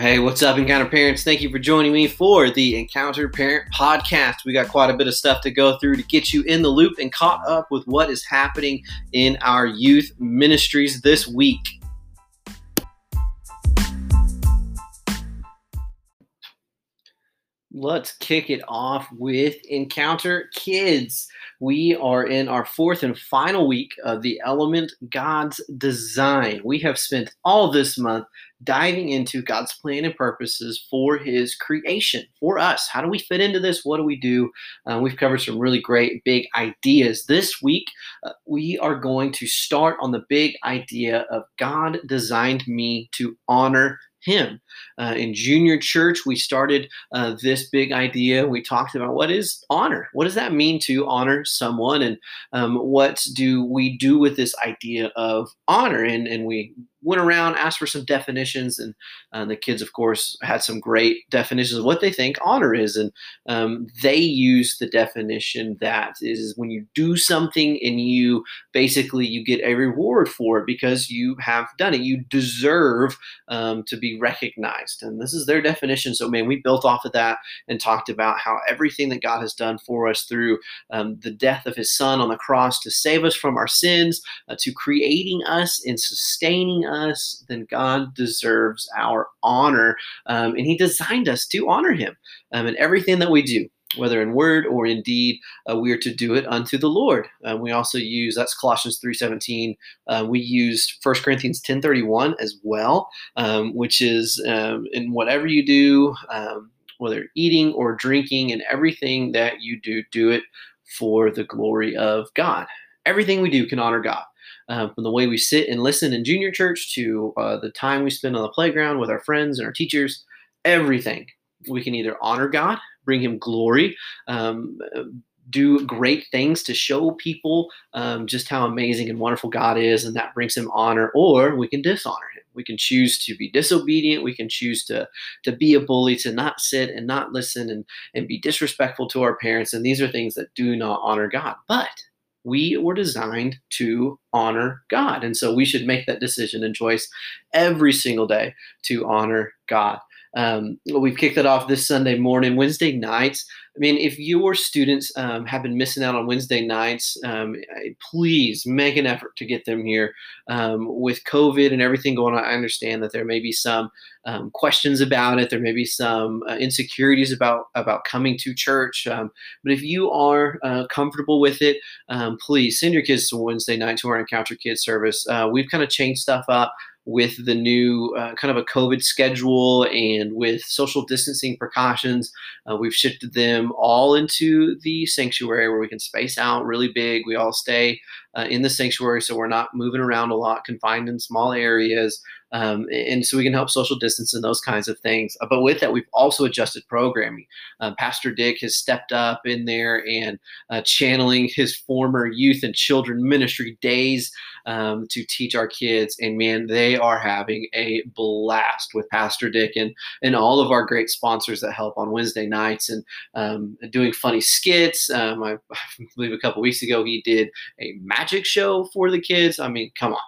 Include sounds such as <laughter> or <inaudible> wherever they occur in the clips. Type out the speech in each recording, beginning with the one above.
Hey, what's up, Encounter Parents? Thank you for joining me for the Encounter Parent Podcast. We got quite a bit of stuff to go through to get you in the loop and caught up with what is happening in our youth ministries this week. Let's kick it off with Encounter Kids. We are in our fourth and final week of the Element God's Design. We have spent all this month diving into God's plan and purposes for His creation, for us. How do we fit into this? What do we do? Uh, we've covered some really great big ideas. This week, uh, we are going to start on the big idea of God designed me to honor him. Uh, in junior church, we started uh, this big idea. We talked about what is honor? What does that mean to honor someone? And um, what do we do with this idea of honor? And, and we went around, asked for some definitions, and uh, the kids, of course, had some great definitions of what they think honor is. And um, they used the definition that is when you do something and you basically you get a reward for it because you have done it. You deserve um, to be recognized, and this is their definition. So, man, we built off of that and talked about how everything that God has done for us through um, the death of His Son on the cross to save us from our sins, uh, to creating us and sustaining us, then God deserves our honor. Um, and He designed us to honor Him um, in everything that we do. Whether in word or in deed, uh, we are to do it unto the Lord. Uh, we also use that's Colossians three seventeen. Uh, we used 1 Corinthians ten thirty one as well, um, which is um, in whatever you do, um, whether eating or drinking, and everything that you do, do it for the glory of God. Everything we do can honor God uh, from the way we sit and listen in junior church to uh, the time we spend on the playground with our friends and our teachers, everything. We can either honor God, bring Him glory, um, do great things to show people um, just how amazing and wonderful God is, and that brings Him honor, or we can dishonor Him. We can choose to be disobedient. We can choose to to be a bully, to not sit and not listen, and and be disrespectful to our parents. And these are things that do not honor God. But we were designed to honor God. And so we should make that decision and choice every single day to honor God. Um, we've kicked it off this Sunday morning. Wednesday nights, I mean, if your students um, have been missing out on Wednesday nights, um, please make an effort to get them here. Um, with COVID and everything going on, I understand that there may be some um, questions about it. There may be some uh, insecurities about about coming to church. Um, but if you are uh, comfortable with it, um, please send your kids to Wednesday night to our Encounter Kids service. Uh, we've kind of changed stuff up with the new uh, kind of a COVID schedule and with social distancing precautions. Uh, we've shifted them all into the sanctuary where we can space out really big. We all stay uh, in the sanctuary so we're not moving around a lot, confined in small areas. Um, and so we can help social distance and those kinds of things. Uh, but with that, we've also adjusted programming. Uh, Pastor Dick has stepped up in there and uh, channeling his former youth and children ministry days um, to teach our kids. And man, they are having a blast with Pastor Dick and, and all of our great sponsors that help on Wednesday nights and um, doing funny skits. Um, I, <laughs> I, believe a couple weeks ago he did a magic show for the kids. I mean, come on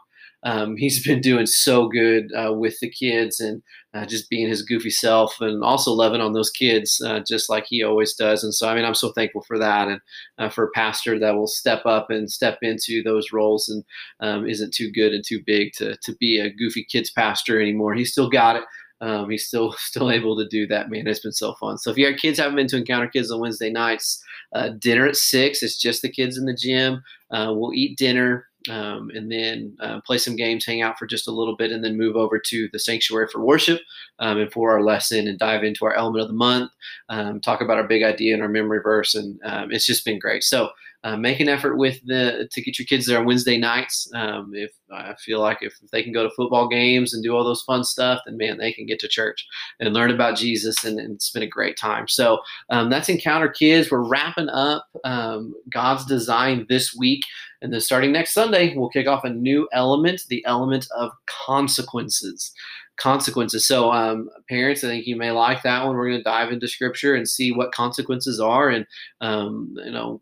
um, he's been doing so good uh, with the kids and uh, just being his goofy self and also loving on those kids uh, just like he always does. And so, I mean, I'm so thankful for that and uh, for a pastor that will step up and step into those roles and um, isn't too good and too big to, to be a goofy kids pastor anymore. He's still got it. Um, he's still <laughs> still able to do that, man. It's been so fun. So if your kids haven't been to Encounter Kids on Wednesday nights, uh, dinner at six. It's just the kids in the gym. Uh, we'll eat dinner um, and then uh, play some games, hang out for just a little bit, and then move over to the sanctuary for worship um, and for our lesson and dive into our element of the month, um, talk about our big idea and our memory verse, and um, it's just been great. So uh, make an effort with the to get your kids there on Wednesday nights. Um, if I feel like if, they can go to football games and do all those fun stuff, then man, they can get to church and learn about Jesus and, and spend a great time. So um, that's Encounter Kids. We're wrapping up um, God's design this week. And then starting next Sunday, we'll kick off a new element, the element of consequences consequences. So, um, parents, I think you may like that one. We're going to dive into scripture and see what consequences are and, um, you know,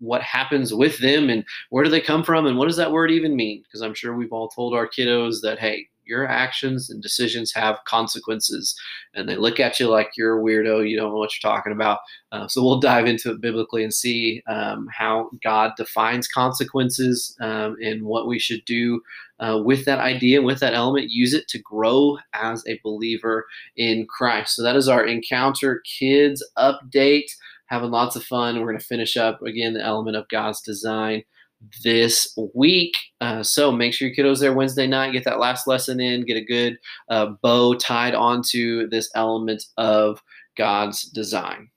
what happens with them and where do they come from and what does that word even mean? Because I'm sure we've all told our kiddos that, hey, your actions and decisions have consequences. And they look at you like you're a weirdo, you don't know what you're talking about. Uh, so we'll dive into it biblically and see um, how God defines consequences um, and what we should do uh, with that idea, with that element, use it to grow as a believer in Christ. So that is our Encounter Kids update. Having lots of fun. We're going to finish up again the element of God's design this week. Uh, so make sure your kiddos there Wednesday night. Get that last lesson in. Get a good uh, bow tied onto this element of God's design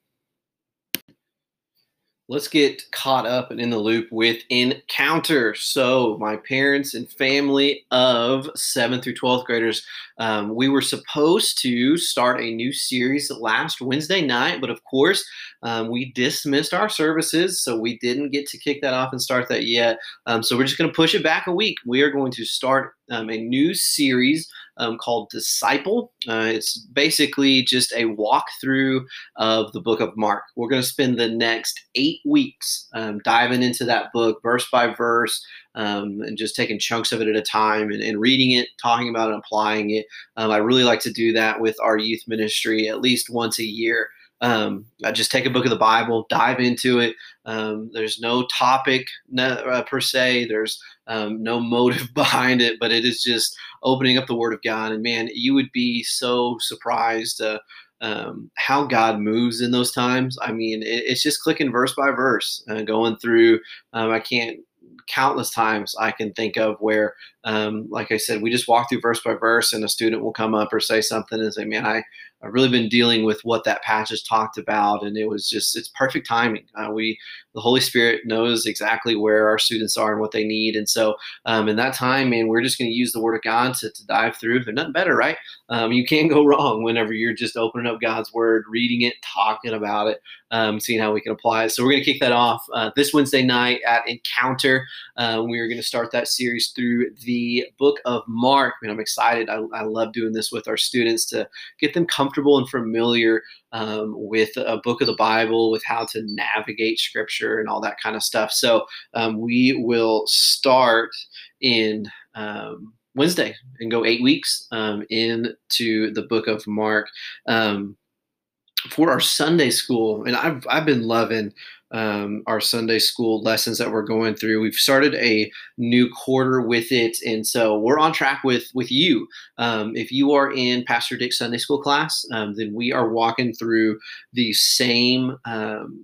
let's get caught up and in the loop with Encounter. So, my parents and family of 7th through 12th graders, um, we were supposed to start a new series last Wednesday night, but of course, um, we dismissed our services, so we didn't get to kick that off and start that yet. Um, so, we're just going to push it back a week. We are going to start um, a new series um, called Disciple. Uh, it's basically just a walkthrough of the book of Mark. We're going to spend the next eight weeks um, diving into that book verse by verse. Um, and just taking chunks of it at a time and, and reading it, talking about it, applying it. Um, I really like to do that with our youth ministry at least once a year. Um, I just take a book of the Bible, dive into it. Um, there's no topic uh, per se. There's um, no <laughs> motive behind it, but it is just opening up the Word of God. And man, you would be so surprised uh, um, how God moves in those times. I mean, it, it's just clicking verse by verse, uh, going through. Um, I can't countless times I can think of where, um, like I said, we just walk through verse by verse, and a student will come up or say something and say, "Man, I I've really been dealing with what that passage talked about, and it was just it's perfect timing. Uh, we the Holy Spirit knows exactly where our students are and what they need, and so um, in that time, man, we're just going to use the Word of God to, to dive through. There's nothing better, right? Um, you can't go <laughs> wrong whenever you're just opening up God's Word, reading it, talking about it, um, seeing how we can apply it. So we're going to kick that off uh, this Wednesday night at Encounter. Um, we are going to start that series through the Book of Mark, and I'm excited. I, I love doing this with our students to get them comfortable comfortable and familiar um, with a book of the Bible, with how to navigate Scripture and all that kind of stuff. So um, we will start in. Um, Wednesday and go eight weeks um, into the book of Mark um, for our Sunday school. And I've, I've been loving um, our Sunday school lessons that we're going through. We've started a new quarter with it, and so we're on track with with you. Um, if you are in Pastor Dick's Sunday school class, um, then we are walking through the same um,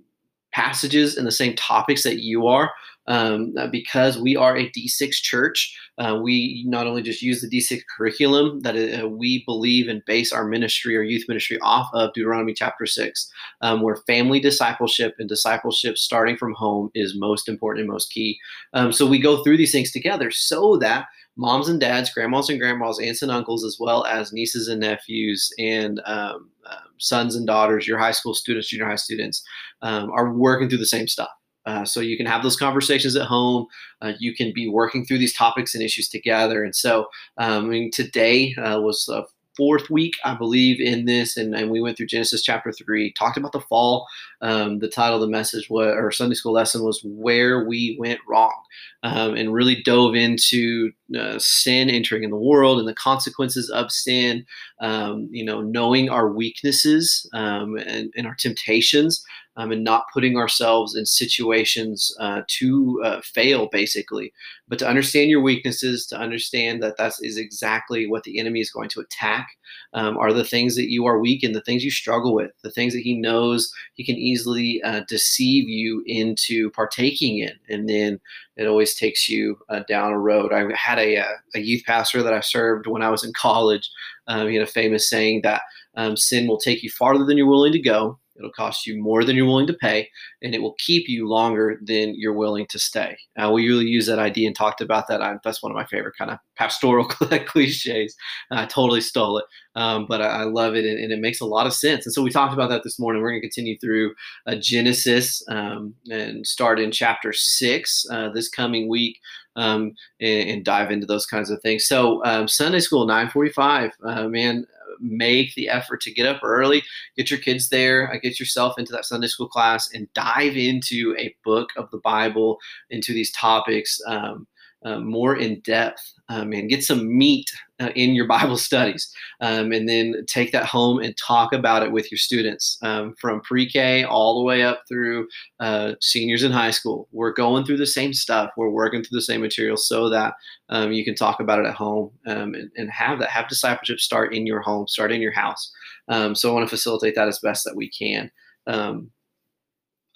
passages and the same topics that you are um, uh, because we are a D6 church. Uh, we not only just use the D6 curriculum that uh, we believe and base our ministry, our youth ministry, off of Deuteronomy chapter 6, um, where family discipleship and discipleship starting from home is most important and most key. Um, so we go through these things together so that moms and dads, grandmas and grandmas, aunts and uncles, as well as nieces and nephews, and um, uh, sons and daughters, your high school students, junior high students, um, are working through the same stuff. Uh, so you can have those conversations at home. Uh, you can be working through these topics and issues together. And so, um, I mean, today uh, was a fourth week, I believe, in this, and, and we went through Genesis chapter three, talked about the fall. Um, the title of the message was, or Sunday school lesson was "Where We Went Wrong," um, and really dove into uh, sin entering in the world and the consequences of sin. Um, you know, knowing our weaknesses um, and, and, our temptations, um, and not putting ourselves in situations uh, to uh, fail, basically, but to understand your weaknesses, to understand that that is exactly what the enemy is going to attack. Um, are the things that you are weak in, the things you struggle with, the things that he knows he can easily uh, deceive you into partaking in, and then it always takes you uh, down a road. I had a, uh, a youth pastor that I served when I was in college. Um, he had a famous saying that um, sin will take you farther than you're willing to go It'll cost you more than you're willing to pay, and it will keep you longer than you're willing to stay. Uh, we really use that idea and talked about that. I, that's one of my favorite kind of pastoral <laughs> cliches. I totally stole it, um, but I, I, love it, and, and, it makes a lot of sense. And so we talked about that this morning. We're going to continue through uh, Genesis um, and start in chapter six uh, this coming week. Um, and, and, dive into those kinds of things. So um, Sunday school, 9:45. Uh, man, make the effort to get up early, get your kids there, uh, get yourself into that Sunday school class, and dive into a book of the Bible, into these topics. Um, uh, more in depth um, and get some meat uh, in your Bible <laughs> studies. Um, and then take that home and talk about it with your students um, from pre K all the way up through uh, seniors in high school. We're going through the same stuff, we're working through the same material so that um, you can talk about it at home um, and, and, have that, have discipleship start in your home, start in your house. Um, so I want to facilitate that as best that we can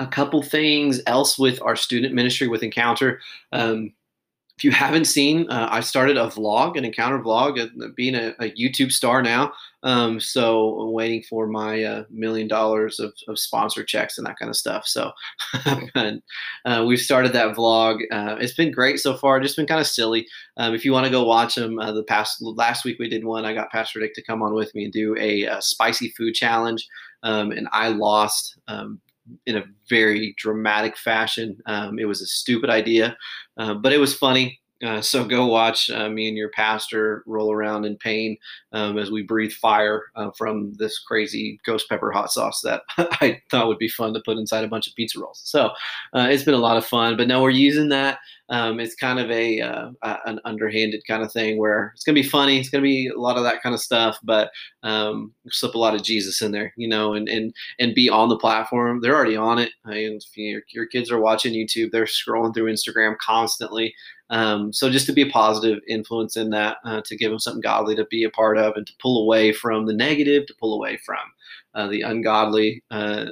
a couple things else with our student ministry with Encounter. Um, if you haven't seen, uh, I started a vlog, an encounter vlog, being a, a, YouTube star now. Um, so I'm waiting for my uh, million dollars of, of, sponsor checks and that kind of stuff. So <laughs> uh, we've started that vlog. Uh, it's been great so far. Just been kind of silly. Um, if you want to go watch them, uh, the past last week we did one. I got Pastor Dick to come on with me and do a, a spicy food challenge, um, and I lost. Um, in a very dramatic fashion. Um, it was a stupid idea, uh, but it was funny. Uh, so go watch uh, me and your pastor roll around in pain um, as we breathe fire uh, from this crazy ghost pepper hot sauce that <laughs> I thought would be fun to put inside a bunch of pizza rolls. So uh, it's been a lot of fun. But now we're using that um, it's kind of a uh, an underhanded kind of thing where it's gonna be funny. It's gonna be a lot of that kind of stuff, but um, slip a lot of Jesus in there, you know, and and and be on the platform. They're already on it. I mean, your kids are watching YouTube. They're scrolling through Instagram constantly. Um, so just to be a positive influence in that, uh, to give them something godly to be a part of, and to pull away from the negative, to pull away from uh, the ungodly, uh,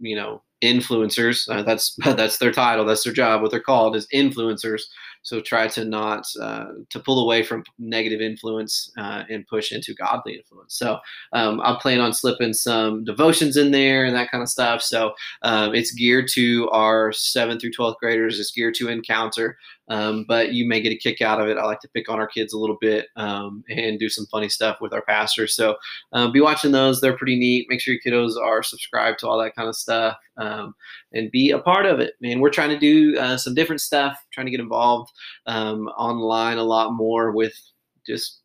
you know, influencers. Uh, that's <laughs> that's their title. That's their job. What they're called is influencers. So try to not uh, to pull away from negative influence uh, and push into godly influence. So um, I plan on slipping some devotions in there and that kind of stuff. So um, it's geared to our seventh through twelfth graders. It's geared to encounter. Um, but you may get a kick out of it. I like to pick on our kids a little bit um, and do some funny stuff with our pastors. So um, be watching those; they're pretty neat. Make sure your kiddos are subscribed to all that kind of stuff um, and be a part of it. Man, we're trying to do uh, some different stuff, trying to get involved um, online a lot more with just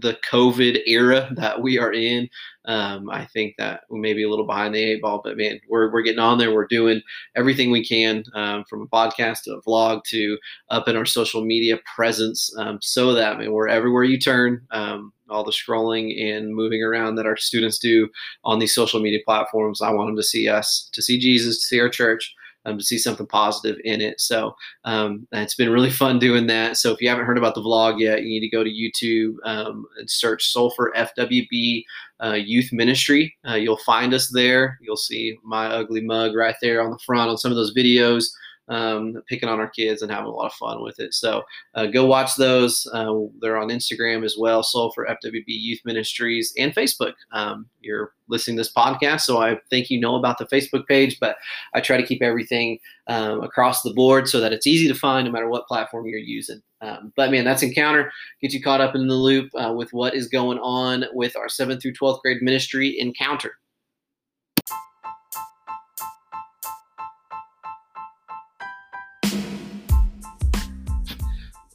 the COVID era that we are in. Um, I think that we may be a little behind the eight ball, but man, we're, we're getting on there. We're doing everything we can um, from a podcast to a vlog to up in our social media presence um, so that man, we're everywhere you turn. Um, all the scrolling and moving around that our students do on these social media platforms. I want them to see us, to see Jesus, to see our church um, to see something positive in it. So um, it's been really fun doing that. So if you haven't heard about the vlog yet, you need to go to YouTube um, and search Sulphur FWB uh, Youth Ministry. Uh, you'll find us there. You'll see my ugly mug right there on the front on some of those videos um, picking on our kids and having a lot of fun with it. So uh, go watch those. Uh, they're on Instagram as well, Sulphur FWB Youth Ministries and Facebook. Um, you're listening to this podcast, so I think you know about the Facebook page, but I try to keep everything um, across the board so that it's easy to find no matter what platform you're using. Um, but man, that's Encounter. Get you caught up in the loop uh, with what is going on with our 7th through 12th grade ministry Encounter.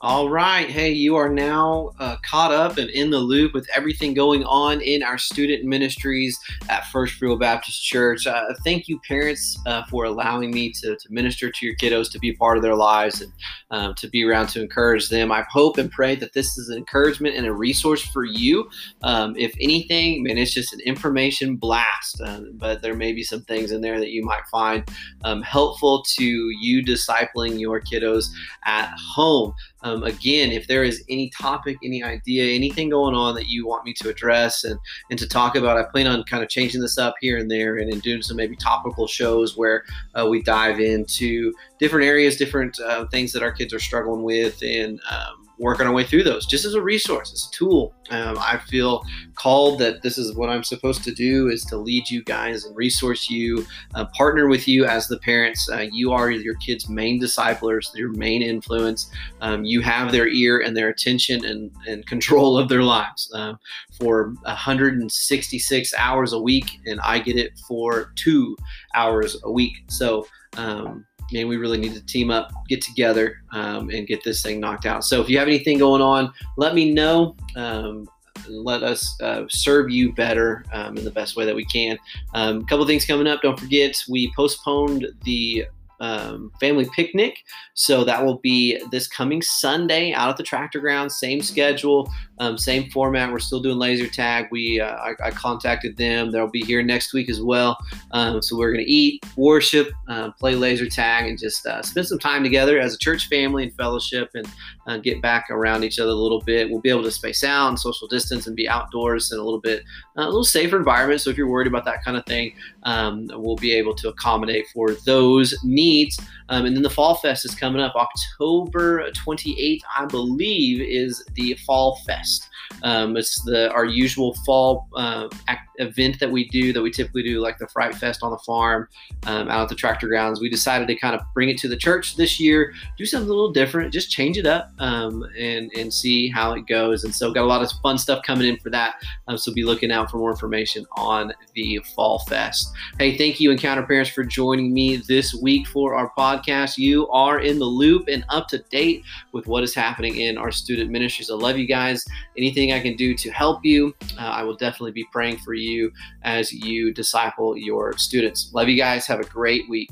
All right. Hey, you are now uh, caught up and in the loop with everything going on in our student ministries at Free Will Baptist Church. Uh, thank you, parents, uh, for allowing me to, to minister to your kiddos, to be part of their lives, and um, to be around to encourage them. I hope and pray that this is an encouragement and a resource for you. Um, if anything, man, it's just an information blast, uh, but there may be some things in there that you might find um, helpful to you discipling your kiddos at home. Um, again, if there is any topic, any idea, anything going on that you want me to address and, and to talk about, I plan on kind of changing this up here and there and in doing some maybe topical shows where uh, we dive into different areas, different uh, things that our kids are struggling with, and um, working our way through those just as a resource, as a tool. Um, I feel called that this is what I'm supposed to do is to lead you guys and resource you, uh, partner with you as the parents. Uh, you are your kids' main disciplers, your main influence. Um, you have their ear and their attention and, and control of their lives uh, for 166 hours a week, and I get it for two hours a week. So, um, man, we really need to team up, get together, um, and get this thing knocked out. So if you have anything going on, let me know. Um, let us uh, serve you better um, in the best way that we can. A um, couple things coming up. Don't forget, we postponed the um, family picnic. So that will be this coming Sunday out at the tractor ground. Same schedule, um, same format. We're still doing laser tag. We uh, I, I, contacted them. They'll be here next week as well. Um, so we're going to eat, worship, uh, play laser tag, and just uh, spend some time together as a church family and fellowship, and uh, get back around each other a little bit. We'll be able to space out and social distance and be outdoors in a little bit uh, a little safer environment. So if you're worried about that kind of thing, um, we'll be able to accommodate for those needs. Um, and then the Fall Fest is coming up October 28th, I believe, is the Fall Fest. Um, it's the our usual fall uh, act, event that we do that we typically do, like the Fright Fest on the farm um, out at the tractor grounds. We decided to kind of bring it to the church this year, do something a little different, just change it up um, and and see how it goes. And so got a lot of fun stuff coming in for that. Um, so be looking out for more information on the Fall Fest. Hey, thank you, Encounter Parents, for joining me this week for our podcast. You are in the loop and up to date with what is happening in our student ministries. I love you guys. Anything I can do to help you, uh, I will definitely be praying for you as you disciple your students. Love you guys. Have a great week.